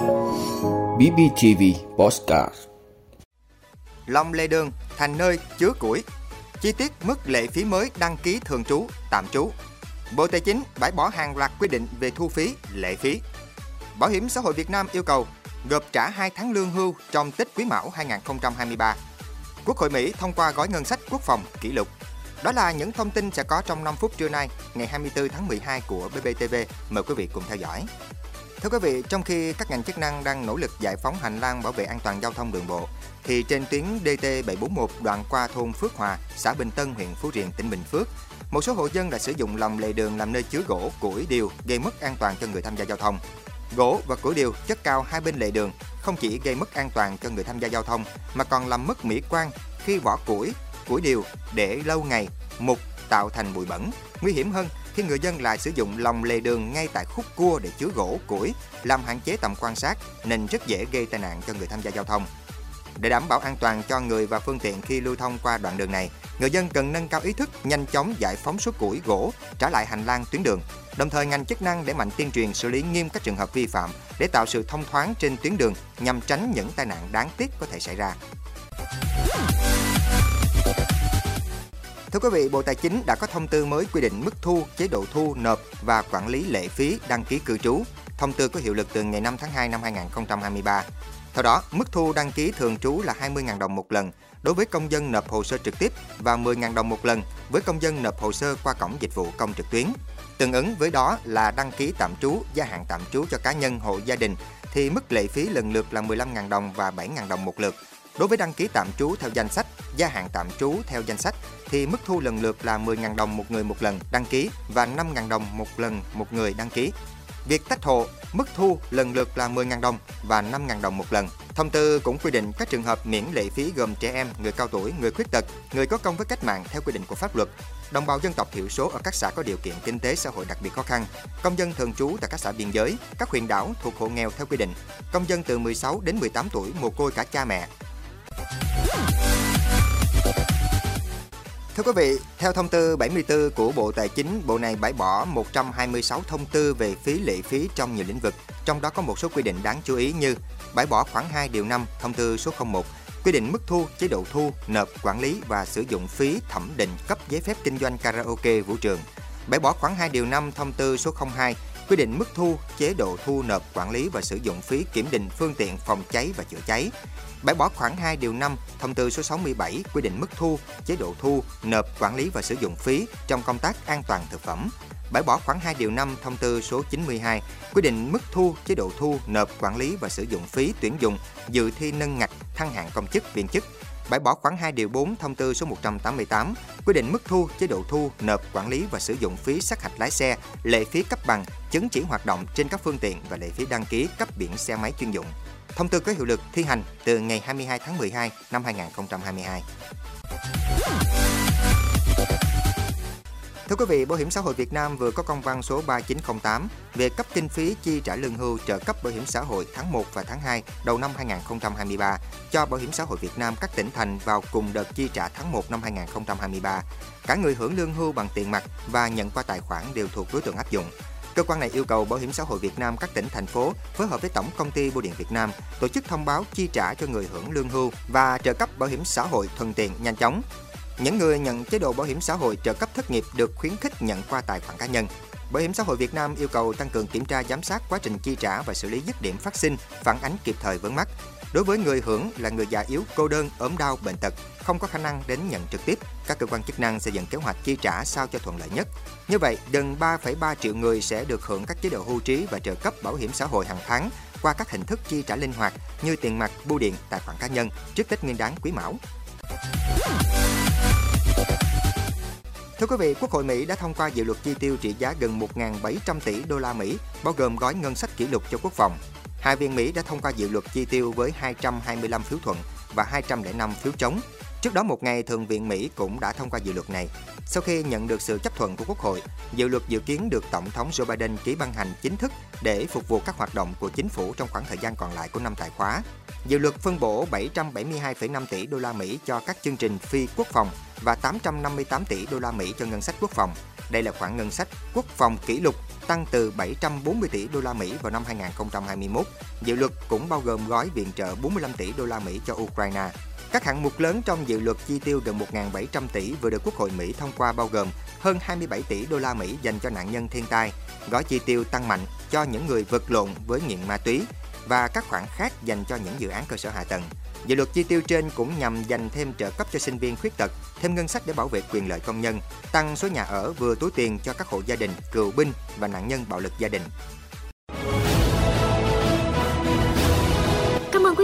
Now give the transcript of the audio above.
BBTV Postcard Long Lê Đường thành nơi chứa củi. Chi tiết mức lệ phí mới đăng ký thường trú, tạm trú. Bộ Tài chính bãi bỏ hàng loạt quy định về thu phí, lệ phí. Bảo hiểm xã hội Việt Nam yêu cầu gộp trả 2 tháng lương hưu trong Tết Quý Mão 2023. Quốc hội Mỹ thông qua gói ngân sách quốc phòng kỷ lục. Đó là những thông tin sẽ có trong 5 phút trưa nay, ngày 24 tháng 12 của BBTV. Mời quý vị cùng theo dõi. Thưa quý vị, trong khi các ngành chức năng đang nỗ lực giải phóng hành lang bảo vệ an toàn giao thông đường bộ, thì trên tuyến DT741 đoạn qua thôn Phước Hòa, xã Bình Tân, huyện Phú Riềng, tỉnh Bình Phước, một số hộ dân đã sử dụng lòng lề đường làm nơi chứa gỗ, củi, điều gây mất an toàn cho người tham gia giao thông. Gỗ và củi điều chất cao hai bên lề đường không chỉ gây mất an toàn cho người tham gia giao thông mà còn làm mất mỹ quan khi vỏ củi, củi điều để lâu ngày mục tạo thành bụi bẩn. Nguy hiểm hơn khi người dân lại sử dụng lòng lề đường ngay tại khúc cua để chứa gỗ, củi, làm hạn chế tầm quan sát nên rất dễ gây tai nạn cho người tham gia giao thông. Để đảm bảo an toàn cho người và phương tiện khi lưu thông qua đoạn đường này, người dân cần nâng cao ý thức, nhanh chóng giải phóng số củi, gỗ, trả lại hành lang tuyến đường. Đồng thời ngành chức năng để mạnh tuyên truyền xử lý nghiêm các trường hợp vi phạm để tạo sự thông thoáng trên tuyến đường nhằm tránh những tai nạn đáng tiếc có thể xảy ra. Thưa quý vị, Bộ Tài chính đã có thông tư mới quy định mức thu, chế độ thu, nộp và quản lý lệ phí đăng ký cư trú. Thông tư có hiệu lực từ ngày 5 tháng 2 năm 2023. Theo đó, mức thu đăng ký thường trú là 20.000 đồng một lần đối với công dân nộp hồ sơ trực tiếp và 10.000 đồng một lần với công dân nộp hồ sơ qua cổng dịch vụ công trực tuyến. Tương ứng với đó là đăng ký tạm trú, gia hạn tạm trú cho cá nhân hộ gia đình thì mức lệ phí lần lượt là 15.000 đồng và 7.000 đồng một lượt. Đối với đăng ký tạm trú theo danh sách, gia hạn tạm trú theo danh sách thì mức thu lần lượt là 10.000 đồng một người một lần đăng ký và 5.000 đồng một lần một người đăng ký. Việc tách hộ, mức thu lần lượt là 10.000 đồng và 5.000 đồng một lần. Thông tư cũng quy định các trường hợp miễn lệ phí gồm trẻ em, người cao tuổi, người khuyết tật, người có công với cách mạng theo quy định của pháp luật, đồng bào dân tộc thiểu số ở các xã có điều kiện kinh tế xã hội đặc biệt khó khăn, công dân thường trú tại các xã biên giới, các huyện đảo thuộc hộ nghèo theo quy định, công dân từ 16 đến 18 tuổi mồ côi cả cha mẹ, Thưa quý vị, theo thông tư 74 của Bộ Tài chính, Bộ này bãi bỏ 126 thông tư về phí lệ phí trong nhiều lĩnh vực, trong đó có một số quy định đáng chú ý như bãi bỏ khoảng 2 điều 5 thông tư số 01 quy định mức thu, chế độ thu, nộp, quản lý và sử dụng phí thẩm định cấp giấy phép kinh doanh karaoke vũ trường. Bãi bỏ khoảng 2 điều 5 thông tư số 02 quy định mức thu, chế độ thu nộp, quản lý và sử dụng phí kiểm định phương tiện phòng cháy và chữa cháy. Bãi bỏ khoảng 2 điều 5 thông tư số 67 quy định mức thu, chế độ thu, nộp, quản lý và sử dụng phí trong công tác an toàn thực phẩm. Bãi bỏ khoảng 2 điều 5 thông tư số 92 quy định mức thu, chế độ thu, nộp, quản lý và sử dụng phí tuyển dụng, dự thi nâng ngạch, thăng hạng công chức, viên chức bãi bỏ khoảng 2 điều 4 thông tư số 188 quy định mức thu, chế độ thu, nộp, quản lý và sử dụng phí sát hạch lái xe, lệ phí cấp bằng, chứng chỉ hoạt động trên các phương tiện và lệ phí đăng ký cấp biển xe máy chuyên dụng. Thông tư có hiệu lực thi hành từ ngày 22 tháng 12 năm 2022. Thưa quý vị, Bảo hiểm xã hội Việt Nam vừa có công văn số 3908 về cấp kinh phí chi trả lương hưu trợ cấp bảo hiểm xã hội tháng 1 và tháng 2 đầu năm 2023 cho Bảo hiểm xã hội Việt Nam các tỉnh thành vào cùng đợt chi trả tháng 1 năm 2023. Cả người hưởng lương hưu bằng tiền mặt và nhận qua tài khoản đều thuộc đối tượng áp dụng. Cơ quan này yêu cầu Bảo hiểm xã hội Việt Nam các tỉnh thành phố phối hợp với Tổng công ty Bưu điện Việt Nam tổ chức thông báo chi trả cho người hưởng lương hưu và trợ cấp bảo hiểm xã hội thuận tiện nhanh chóng. Những người nhận chế độ bảo hiểm xã hội trợ cấp thất nghiệp được khuyến khích nhận qua tài khoản cá nhân. Bảo hiểm xã hội Việt Nam yêu cầu tăng cường kiểm tra giám sát quá trình chi trả và xử lý dứt điểm phát sinh, phản ánh kịp thời vướng mắc. Đối với người hưởng là người già yếu, cô đơn, ốm đau, bệnh tật, không có khả năng đến nhận trực tiếp, các cơ quan chức năng xây dựng kế hoạch chi trả sao cho thuận lợi nhất. Như vậy, gần 3,3 triệu người sẽ được hưởng các chế độ hưu trí và trợ cấp bảo hiểm xã hội hàng tháng qua các hình thức chi trả linh hoạt như tiền mặt, bưu điện, tài khoản cá nhân trước Tết Nguyên đán Quý Mão. Thưa quý vị, Quốc hội Mỹ đã thông qua dự luật chi tiêu trị giá gần 1.700 tỷ đô la Mỹ, bao gồm gói ngân sách kỷ lục cho quốc phòng. Hai viên Mỹ đã thông qua dự luật chi tiêu với 225 phiếu thuận và 205 phiếu chống. Trước đó một ngày, Thượng viện Mỹ cũng đã thông qua dự luật này. Sau khi nhận được sự chấp thuận của Quốc hội, dự luật dự kiến được Tổng thống Joe Biden ký ban hành chính thức để phục vụ các hoạt động của chính phủ trong khoảng thời gian còn lại của năm tài khóa. Dự luật phân bổ 772,5 tỷ đô la Mỹ cho các chương trình phi quốc phòng và 858 tỷ đô la Mỹ cho ngân sách quốc phòng. Đây là khoản ngân sách quốc phòng kỷ lục tăng từ 740 tỷ đô la Mỹ vào năm 2021. Dự luật cũng bao gồm gói viện trợ 45 tỷ đô la Mỹ cho Ukraine. Các hạng mục lớn trong dự luật chi tiêu gần 1.700 tỷ vừa được Quốc hội Mỹ thông qua bao gồm hơn 27 tỷ đô la Mỹ dành cho nạn nhân thiên tai, gói chi tiêu tăng mạnh cho những người vật lộn với nghiện ma túy và các khoản khác dành cho những dự án cơ sở hạ tầng. Dự luật chi tiêu trên cũng nhằm dành thêm trợ cấp cho sinh viên khuyết tật, thêm ngân sách để bảo vệ quyền lợi công nhân, tăng số nhà ở vừa túi tiền cho các hộ gia đình, cựu binh và nạn nhân bạo lực gia đình.